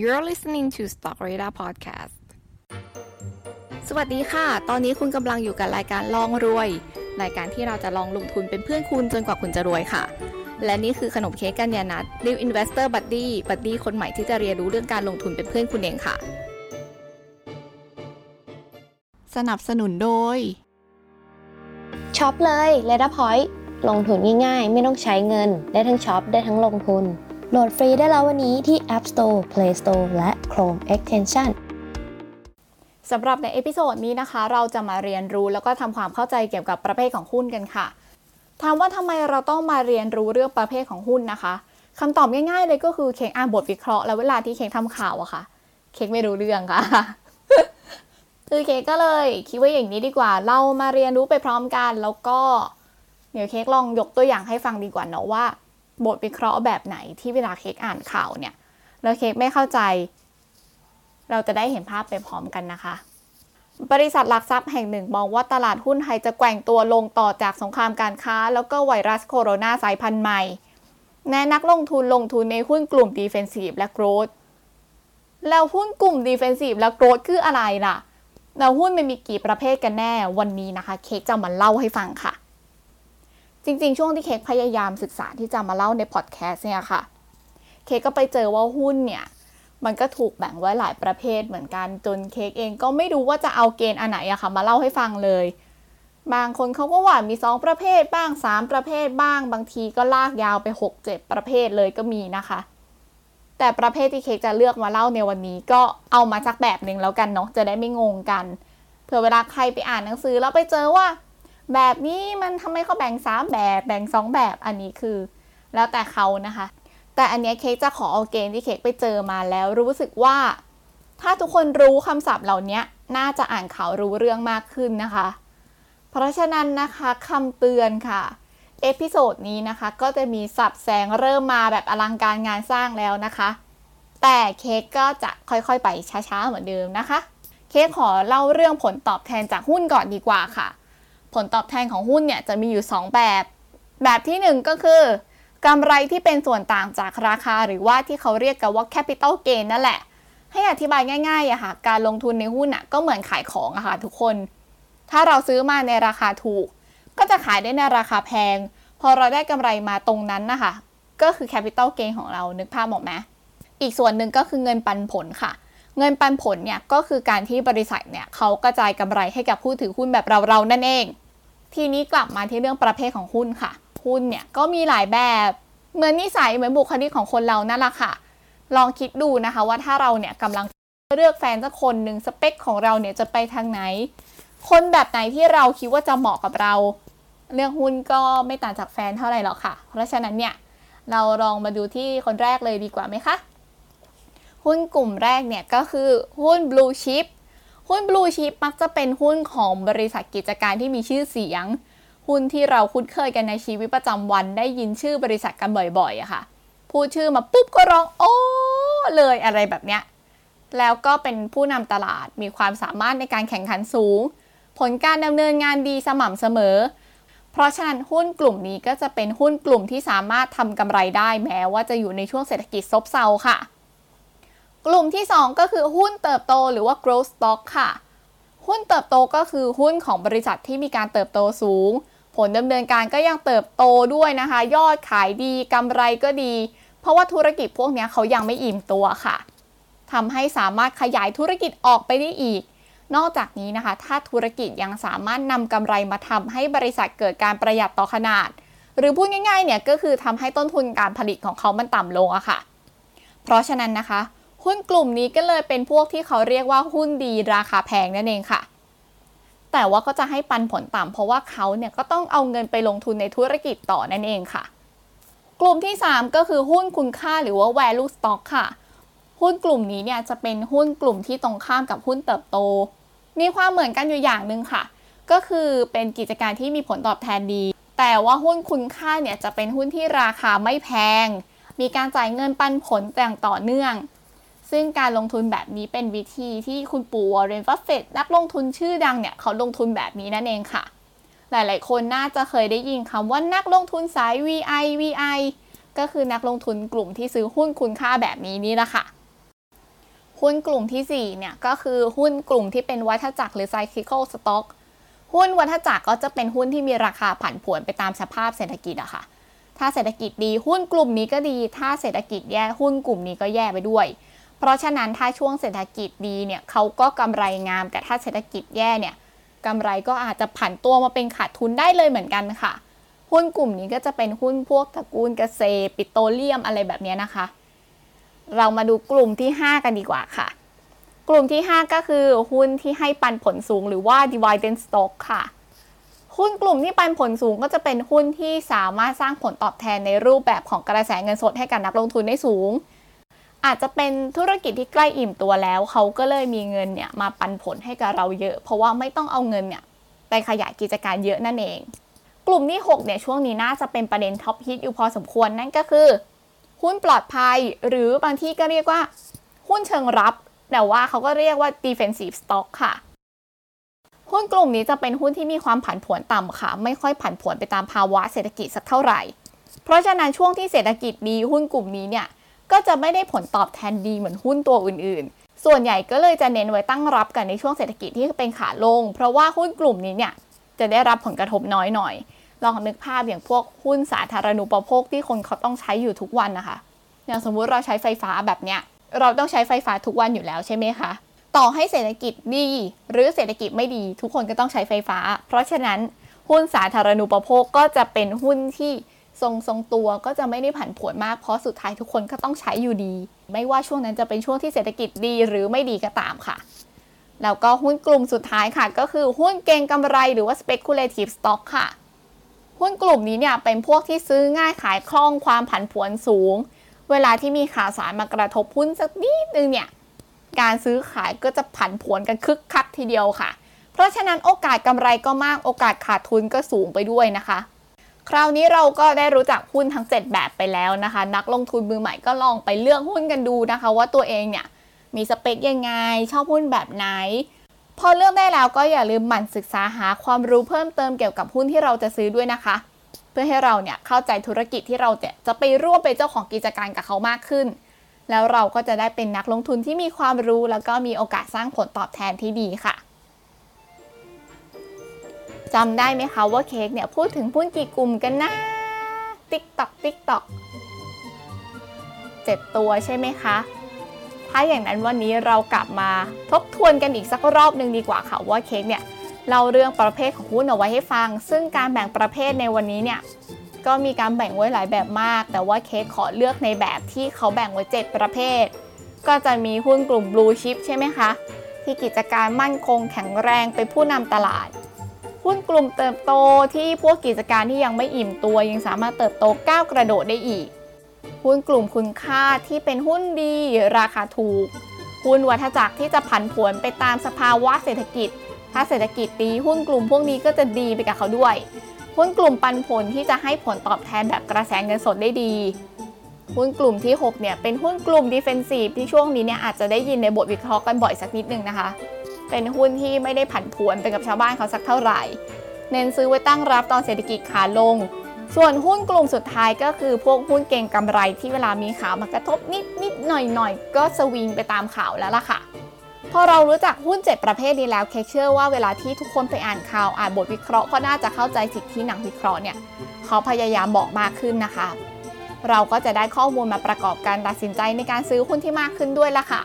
You're listening to Stock Radar Podcast สวัสดีค่ะ ตอนนี้คุณกำลังอยู่กับรายการลองรวย รายการที่เราจะลองลงทุนเป็นเพื่อนคุณจนกว่าคุณจะรวยค่ะ และนี่คือขนมเค้กกัญญานัท New Investor Buddy Buddy คนใหม่ที่จะเรียนรู้เรื่องการลงทุนเป็นเพื่อนคุณเองค่ะ สนับสนุนโดยช็อปเลย l e t a Point ลงทุนง่ายๆ ไม่ต้องใช้เงิน ได้ทั้งช็อปได้ทั้งลงทุน โหลดฟรีได้แล้ววันนี้ที่ App Store, Play Store และ Chrome Extension สำหรับใน episode นี้นะคะ เราจะมาเรียนรู้แล้วก็ทำความเข้าใจเกี่ยวกับประเภทของหุ้นกันค่ะ ถามว่าทำไมเราต้องมาเรียนรู้เรื่องประเภทของหุ้นนะคะคำตอบง่ายๆเลยก็คือเค้กอ่านบทวิเคราะห์แล้วเวลาที่เค้กทำข่าวอะค่ะ เค้กไม่รู้เรื่องค่ะคือเค้กก็เลยคิดว่าอย่างนี้ดีกว่า เรามาเรียนรู้ไปพร้อมกัน แล้วก็เดี๋ยวเค้กลองยกตัวอย่างให้ฟังดีกว่าเนาะว่า บทวิเคราะห์แบบไหนที่เวลาเค้กอ่านข่าวเนี่ย แล้วเค้กไม่เข้าใจ เราจะได้เห็นภาพไปพร้อมกันนะคะ บริษัทหลักทรัพย์แห่งหนึ่งมองว่าตลาดหุ้นไทยจะแกว่งตัวลงต่อจากสงครามการค้า แล้วก็ไวรัสโคโรนาสายพันธุ์ใหม่แนะนักลงทุนลงทุนในหุ้นกลุ่ม Defensive และ Growth แล้วหุ้นกลุ่ม Defensive และ Growth คืออะไรล่ะ แล้วหุ้นมันมีกี่ประเภทกันแน่วันนี้นะคะ เค้กจะมาเล่าให้ฟังค่ะ จริงๆ ช่วงที่เค้กพยายามศึกษาที่จะมาเล่าในพอดแคสต์เนี่ยค่ะ เค้กก็ไปเจอว่าหุ้นเนี่ย มันก็ถูกแบ่งไว้หลายประเภทเหมือนกันจนเค้กเองก็ไม่รู้ว่าจะเอาเกณฑ์อันไหนอะค่ะ มาเล่าให้ฟังเลย บางคนเขาก็ว่ามี 2 ประเภทบ้าง 3 ประเภทบ้าง บางทีก็ลากยาวไป 6-7 ประเภทเลยก็มีนะคะ แต่ประเภทที่เค้กจะเลือกมาเล่าในวันนี้ก็เอามาจากแบบหนึ่งแล้วกันเนาะจะได้ไม่งงกันเผื่อเวลาใครไปอ่านหนังสือแล้วไปเจอว่า แบบนี้มันทำไมเขาแบ่งสามแบบแบ่งสองแบบอันนี้คือ แล้วแต่เขานะคะ แต่อันนี้เค้กจะขอเอาเกณฑ์ที่เค้กไปเจอมาแล้วรู้สึกว่า ถ้าทุกคนรู้คำศัพท์เหล่านี้น่าจะอ่านข่าวรู้เรื่องมากขึ้นนะคะ เพราะฉะนั้นนะคะคำเตือนค่ะ episode นี้นะคะ ก็จะมีศัพท์แสงเริ่มมาแบบอลังการงานสร้างแล้วนะคะ แต่เค้กก็จะค่อยๆ ไปช้าๆ เหมือนเดิมนะคะ เค้กขอเล่าเรื่องผลตอบแทนจากหุ้นก่อนดีกว่าค่ะ ผลตอบแทนของหุ้นเนี่ยจะมีอยู่ 2 แบบ แบบที่ 1 ก็คือกำไรที่เป็นส่วนต่างจากราคาหรือว่าที่เขาเรียกกันว่า capital gain นั่นแหละ ให้อธิบายง่ายๆอะค่ะการลงทุนในหุ้นอะก็เหมือนขายของอะค่ะทุกคน ถ้าเราซื้อมาในราคาถูก ก็จะขายได้ในราคาแพง พอเราได้กำไรมาตรงนั้นนะคะก็คือ capital gain ของเรานึกภาพออกไหมอีกส่วนหนึ่งก็คือเงินปันผลค่ะ เงินปันผลเนี่ยก็คือการที่บริษัทเนี่ยเขากระจายกำไรให้กับผู้ถือหุ้นแบบเราๆนั่นเอง ทีนี้กลับมาที่เรื่องประเภทของหุ้นค่ะ หุ้นเนี่ยก็มีหลายแบบเหมือนนิสัยเหมือนบุคลิกของคนเรานั่นแหละค่ะ ลองคิดดูนะคะว่าถ้าเราเนี่ยกำลังเลือกแฟนสักคนหนึ่งสเปคของเราเนี่ยจะไปทางไหน คนแบบไหนที่เราคิดว่าจะเหมาะกับเรา เรื่องหุ้นก็ไม่ต่างจากแฟนเท่าไหร่หรอกค่ะ เพราะฉะนั้นเนี่ยเราลองมาดูที่คนแรกเลยดีกว่าไหมคะ หุ้นกลุ่มแรกเนี่ยก็คือหุ้น blue chip หุ้น blue chip มักจะเป็นหุ้นของบริษัทกิจการที่มีชื่อเสียง หุ้นที่เราคุ้นเคยกันในชีวิตประจำวันได้ยินชื่อบริษัทกันบ่อยๆอะค่ะ พูดชื่อมาปุ๊บก็ร้องโอ้เลยอะไรแบบเนี้ย แล้วก็เป็นผู้นำตลาดมีความสามารถในการแข่งขันสูง ผลการดำเนินงานดีสม่ำเสมอ เพราะฉะนั้นหุ้นกลุ่มนี้ก็จะเป็นหุ้นกลุ่มที่สามารถทำกำไรได้แม้ว่าจะอยู่ในช่วงเศรษฐกิจซบเซาค่ะ กลุ่มที่ 2 ก็คือหุ้นเติบโตหรือว่า growth stock ค่ะ หุ้นเติบโตก็คือหุ้นของบริษัทที่มีการเติบโตสูง ผลดำเนินการก็ยังเติบโตด้วยนะคะ ยอดขายดีกำไรก็ดี เพราะว่าธุรกิจพวกนี้เขายังไม่อิ่มตัวค่ะทำให้สามารถขยายธุรกิจออกไปได้อีก นอกจากนี้นะคะ ถ้าธุรกิจยังสามารถนำกำไรมาทำให้บริษัทเกิดการประหยัดต่อขนาด หรือพูดง่ายๆเนี่ยก็คือทำให้ต้นทุนการผลิตของเขามันต่ำลงอะค่ะ เพราะฉะนั้นนะคะ หุ้นกลุ่มนี้ก็เลยเป็นพวกที่เขาเรียกว่าหุ้นดีราคาแพงนั่นเองค่ะ แต่ว่าก็จะให้ปันผลต่ำเพราะว่าเขาเนี่ยก็ต้องเอาเงินไปลงทุนในธุรกิจต่อนั่นเองค่ะ กลุ่มที่ 3 ก็คือหุ้นคุณค่าหรือว่า value stock ค่ะ หุ้นกลุ่มนี้เนี่ยจะเป็นหุ้นกลุ่มที่ตรงข้ามกับหุ้นเติบโต มีความเหมือนกันอยู่อย่างหนึ่งค่ะ ก็คือเป็นกิจการที่มีผลตอบแทนดี แต่ว่าหุ้นคุณค่าเนี่ยจะเป็นหุ้นที่ราคาไม่แพง มีการจ่ายเงินปันผลอย่งต่อเนื่อง ซึ่งการลงทุนแบบนี้เป็นวิธีที่คุณปู่วอร์เรนฟัฟเฟตนักลงทุนชื่อดังเนี่ย เขาลงทุนแบบนี้นั่นเองค่ะ หลายๆ คนน่าจะเคยได้ยินคำว่านักลงทุนสาย VI VI ก็คือนักลงทุนกลุ่มที่ซื้อหุ้นคุณค่าแบบนี้นี่แหละค่ะ หุ้นกลุ่มทีสี่ 4 เนี่ย ก็คือหุ้นกลุ่มที่เป็นวัฏจักรหรือ cyclical stock หุ้นวัฏจักรก็จะเป็นหุ้นที่มีราคาผันผวนไปตามสภาพเศรษฐกิจอะค่ะ ถ้าเศรษฐกิจดีหุ้นกลุ่มนี้ก็ดี ถ้าเศรษฐกิจแย่หุ้นกลุ่มนี้ก็แย่ไปด้วย เพราะฉะนั้นถ้าช่วงเศรษฐกิจดีเนี่ยเขาก็กำไรงาม แต่ถ้าเศรษฐกิจแย่เนี่ยกำไรก็อาจจะผันตัวมาเป็นขาดทุนได้เลยเหมือนกันค่ะ หุ้นกลุ่มนี้ก็จะเป็นหุ้นพวกตระกูลเกษตร ปิโตรเลียมอะไรแบบนี้นะคะ เรามาดูกลุ่มที่ 5 กันดีกว่าค่ะ กลุ่มที่ 5 ก็คือหุ้นที่ให้ปันผลสูงหรือว่า dividend stock ค่ะ หุ้นกลุ่มที่ปันผลสูงก็จะเป็นหุ้นที่สามารถสร้างผลตอบแทนในรูปแบบของกระแสเงินสดให้กับนักลงทุนได้สูง อาจจะเป็นธุรกิจที่ใกล้อิ่มตัวแล้ว เขาก็เลยมีเงินเนี่ยมาปันผลให้กับเราเยอะ เพราะว่าไม่ต้องเอาเงินเนี่ยไปขยายกิจการเยอะนั่นเอง กลุ่มที่6เนี่ยช่วงนี้น่าจะเป็นประเด็นท็อปฮิตอยู่พอสมควรนั่นก็คือ หุ้นปลอดภัยหรือบางที่ก็เรียกว่าหุ้นเชิงรับ แต่ว่าเขาก็เรียกว่า defensive stock ค่ะ หุ้นกลุ่มนี้จะเป็นหุ้นที่มีความผันผวนต่ำค่ะ ไม่ค่อยผันผวนไปตามภาวะเศรษฐกิจสักเท่าไหร่ เพราะฉะนั้นช่วงที่เศรษฐกิจดีหุ้นกลุ่มนี้เนี่ย ก็จะไม่ได้ผลตอบแทนดีเหมือนหุ้นตัวอื่นๆ ส่วนใหญ่ก็เลยจะเน้นไว้ตั้งรับกันในช่วงเศรษฐกิจที่เป็นขาลง เพราะว่าหุ้นกลุ่มนี้เนี่ยจะได้รับผลกระทบน้อยหน่อย ลองนึกภาพอย่างพวกหุ้นสาธารณูปโภคที่คนเขาต้องใช้อยู่ทุกวันนะคะ อย่างสมมุติเราใช้ไฟฟ้าแบบเนี้ยเราต้องใช้ไฟฟ้าทุกวันอยู่แล้วใช่ไหมคะ ต่อให้เศรษฐกิจดี หรือเศรษฐกิจไม่ดีทุกคนก็ต้องใช้ไฟฟ้า เพราะฉะนั้นหุ้นสาธารณูปโภคก็จะเป็นหุ้นที่ ทรงทรงตัวก็จะไม่ได้ผันผวนมากเพราะสุดท้ายทุกคนก็ต้องใช้อยู่ดี ไม่ว่าช่วงนั้นจะเป็นช่วงที่เศรษฐกิจดีหรือไม่ดีก็ตามค่ะ แล้วก็หุ้นกลุ่มสุดท้ายค่ะ ก็คือหุ้นเก็งกำไรหรือว่า speculative stock ค่ะ หุ้นกลุ่มนี้เนี่ยเป็นพวกที่ซื้อง่ายขายคล่องความผันผวนสูง เวลาที่มีข่าวสารมากระทบหุ้นสักนิดนึงเนี่ยการซื้อขายก็จะผันผวนกันคึกคักทีเดียวค่ะ เพราะฉะนั้นโอกาสกำไรก็มากโอกาสขาดทุนก็สูงไปด้วยนะคะ คราวนี้เราก็ได้รู้จักหุ้นทั้ง 7 แบบไปแล้วนะคะ นักลงทุนมือใหม่ก็ลองไปเลือกหุ้นกันดูนะคะ ว่าตัวเองเนี่ยมีสเปคยังไง ชอบหุ้นแบบไหน พอเลือกได้แล้วก็อย่าลืมหมั่นศึกษาหาความรู้เพิ่มเติมเกี่ยวกับหุ้นที่เราจะซื้อด้วยนะคะ เพื่อให้เราเนี่ยเข้าใจธุรกิจที่เราจะจะไปร่วมเป็นเจ้าของกิจการกับเขามากขึ้น แล้วเราก็จะได้เป็นนักลงทุนที่มีความรู้ แล้วก็มีโอกาสสร้างผลตอบแทนที่ดีค่ะ จำได้ไหมคะว่าเค้กเนี่ยพูดถึงหุ้นกี่กลุ่มกันนะ tick tock tick tockเจ็ดตัวใช่ไหมคะ ถ้าอย่างนั้นวันนี้เรากลับมาทบทวนกันอีกสักรอบหนึ่งดีกว่าค่ะว่าเค้กเนี่ยเล่าเรื่องประเภทของหุ้นเอาไว้ให้ฟัง ซึ่งการแบ่งประเภทในวันนี้เนี่ยก็มีการแบ่งไว้หลายแบบมาก แต่ว่าเค้กขอเลือกในแบบที่เขาแบ่งไว้ 7 ประเภท ก็จะมีหุ้นกลุ่ม blue chip ใช่ไหมคะ ที่กิจการมั่นคงแข็งแรงเป็นผู้นำตลาด หุ้นกลุ่มเติบโตที่พวกกิจการที่ยังไม่อิ่มตัว ยังสามารถเติบโตก้าวกระโดดได้อีก หุ้นกลุ่มคุณค่าที่เป็นหุ้นดี ราคาถูก หุ้นวัฏจักรที่จะผันผวนไปตามสภาวะเศรษฐกิจ ถ้าเศรษฐกิจดีหุ้นกลุ่มพวกนี้ก็จะดีไปกับเขาด้วย หุ้นกลุ่มปันผลที่จะให้ผลตอบแทนแบบกระแสเงินสดได้ดีหุ้นกลุ่มที่ 6 เนี่ย เป็นหุ้นกลุ่ม defensive ที่ช่วงนี้เนี่ยอาจจะได้ยินในบทวิเคราะห์กันบ่อยสักนิดนึงนะคะ เป็นหุ้นที่ไม่ได้ผันผวนไปกับชาวบ้านเขาสักเท่าไหร่ เน้นซื้อไว้ตั้งรับตอนเศรษฐกิจขาลง ส่วนหุ้นกลุ่มสุดท้ายก็คือพวกหุ้นเก่งกำไรที่เวลามีข่าวมากระทบนิดนิดหน่อยหน่อยก็สวิงไปตามข่าวแล้วล่ะค่ะพอเรารู้จักหุ้น 7 ประเภทนี้แล้วเคเชื่อว่าเวลาที่ทุกคนไปอ่านข่าวอ่านบทวิเคราะห์ก็น่าจะเข้าใจสิ่งที่หนังวิเคราะห์เนี่ยเขาพยายามบอกมากขึ้นนะคะ เราก็จะได้ข้อมูลมาประกอบการตัดสินใจในการซื้อหุ้นที่มากขึ้นด้วยล่ะค่ะ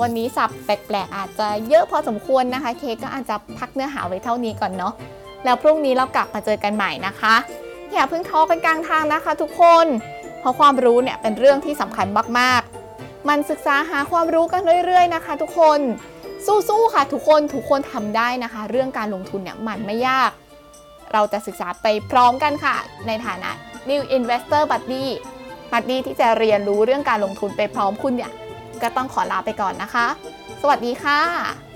วันนี้สับแปลกๆ อาจจะเยอะพอสมควรนะคะ เคกก็อาจจะพักเนื้อหาไว้เท่านี้ก่อนเนาะแล้วพรุ่งนี้เรากลับมาเจอกันใหม่นะคะอย่าเพิ่งท้อกันกลางทางนะคะ ทุกคน เพราะความรู้เนี่ยเป็นเรื่องที่สำคัญมากๆ มันศึกษาหาความรู้กันเรื่อยๆนะคะ ทุกคนสู้ๆค่ะ ทุกคนทุกคนทำได้นะคะ เรื่องการลงทุนเนี่ยมันไม่ยาก เราจะศึกษาไปพร้อมกันค่ะ ในฐานะ New Investor Buddy บัดดี้ที่จะเรียนรู้เรื่องการลงทุนไปพร้อมคุณเนี่ย ก็ต้องขอลาไปก่อนนะคะ สวัสดีค่ะ